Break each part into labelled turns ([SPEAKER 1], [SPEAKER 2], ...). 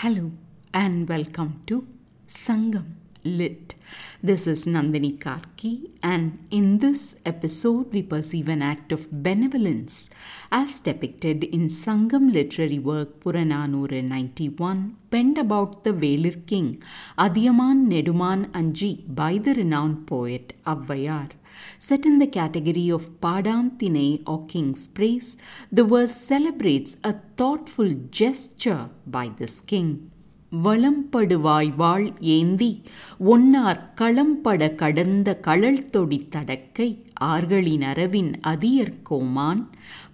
[SPEAKER 1] Hello and welcome to Sangam Lit. This is Nandini Karky, and in this episode, we perceive an act of benevolence as depicted in Sangam literary work Purananur 91, penned about the Velir king Adiyaman Neduman Anji by the renowned poet Avvayar. Set in the category of Padam Tine or King's Praise, the verse celebrates a thoughtful gesture by this king. வளம்படுவாய் வாழ் ஏந்தி ஒன்னார் களம்பட கடந்த கழல் தொடி தடக்கை ஆர்களின் அரவின் அதியர்கோமான்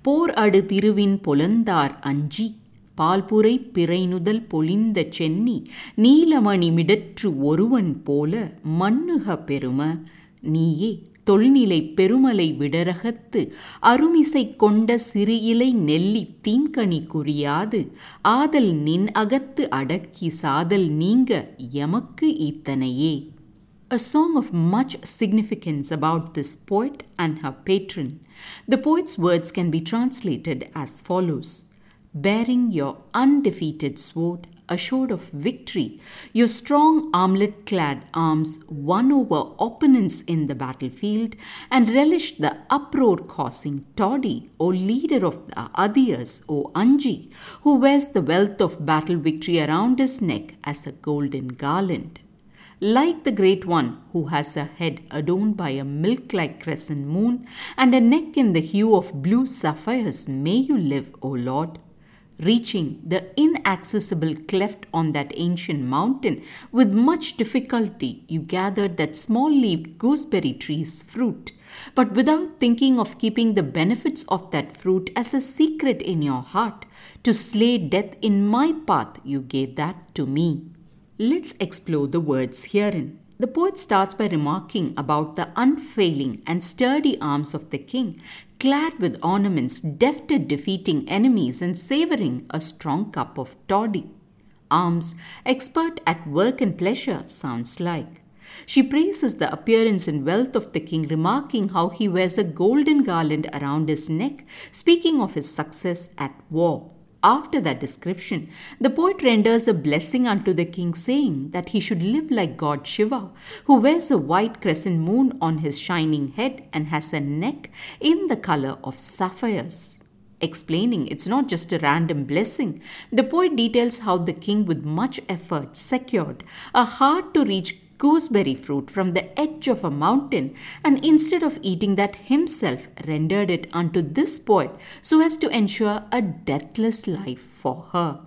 [SPEAKER 1] போர் அடு திருவின் பொலந்தார் அஞ்சி பால்புரை பிறைநுதல் பொலிந்த சென்னி நீலமணி மிடற்று ஒருவன் போல மண்ணுக பெரும நீயே. தொல்நிலை பெருமலை விடரகத்து அருமிசை கொண்ட சிறு இலை நெல்லி தீங்கணி குறியாது ஆதல் நின் அகத்து அடக்கி சாதல் நீங்க எமக்கு இத்தனையே A song of much significance about this poet and her patron. The poet's words can be translated as follows Bearing your undefeated sword, assured of victory, your strong armlet clad arms won over opponents in the battlefield and relished the uproar causing toddy, O leader of the Adiyas, O Anji, who wears the wealth of battle victory around his neck as a golden garland. Like the great one who has a head adorned by a milk like crescent moon and a neck in the hue of blue sapphires, may you live, O Lord reaching the inaccessible cleft on that ancient mountain, with much difficulty you gathered that small leaved gooseberry tree's fruit, but without thinking of keeping the benefits of that fruit as a secret in your heart. To slay death in my path, you gave that to me. Let's explore the words herein. The poet starts by remarking about the unfailing and sturdy arms of the king, clad with ornaments, deft at defeating enemies and savoring a strong cup of toddy. Arms, expert at work and pleasure, sounds like. She praises the appearance and wealth of the king, remarking how he wears a golden garland around his neck, speaking of his success at war. After that description, the poet renders a blessing unto the king, saying that he should live like God Shiva, who wears a white crescent moon on his shining head and has a neck in the color of sapphires. Explaining it's not just a random blessing, the poet details how the king, with much effort, secured a hard to reach gooseberry fruit from the edge of a mountain, and instead of eating that himself, rendered it unto this poet so as to ensure a deathless life for her.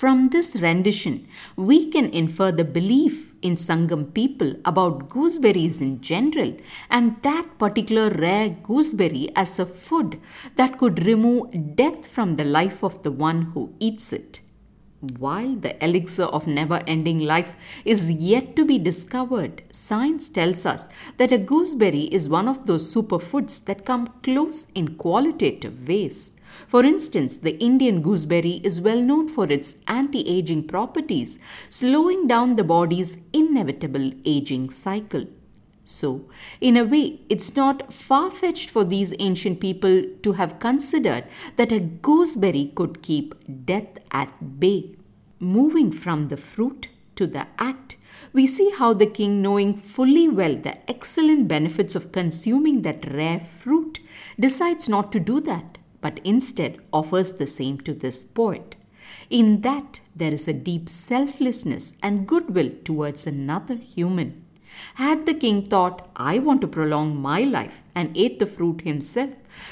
[SPEAKER 1] From this rendition, we can infer the belief in Sangam people about gooseberries in general and that particular rare gooseberry as a food that could remove death from the life of the one who eats it. While the elixir of never ending life is yet to be discovered, science tells us that a gooseberry is one of those superfoods that come close in qualitative ways. For instance, the Indian gooseberry is well known for its anti aging properties, slowing down the body's inevitable aging cycle. So, in a way, it's not far fetched for these ancient people to have considered that a gooseberry could keep death at bay. Moving from the fruit to the act, we see how the king, knowing fully well the excellent benefits of consuming that rare fruit, decides not to do that, but instead offers the same to this poet. In that, there is a deep selflessness and goodwill towards another human. Had the king thought, I want to prolong my life, and ate the fruit himself,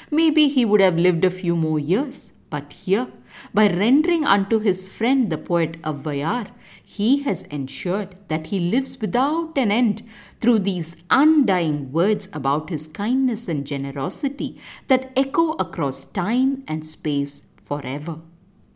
[SPEAKER 1] maybe he would have lived a few more years. But here, by rendering unto his friend the poet Avvayar, he has ensured that he lives without an end through these undying words about his kindness and generosity that echo across time and space forever.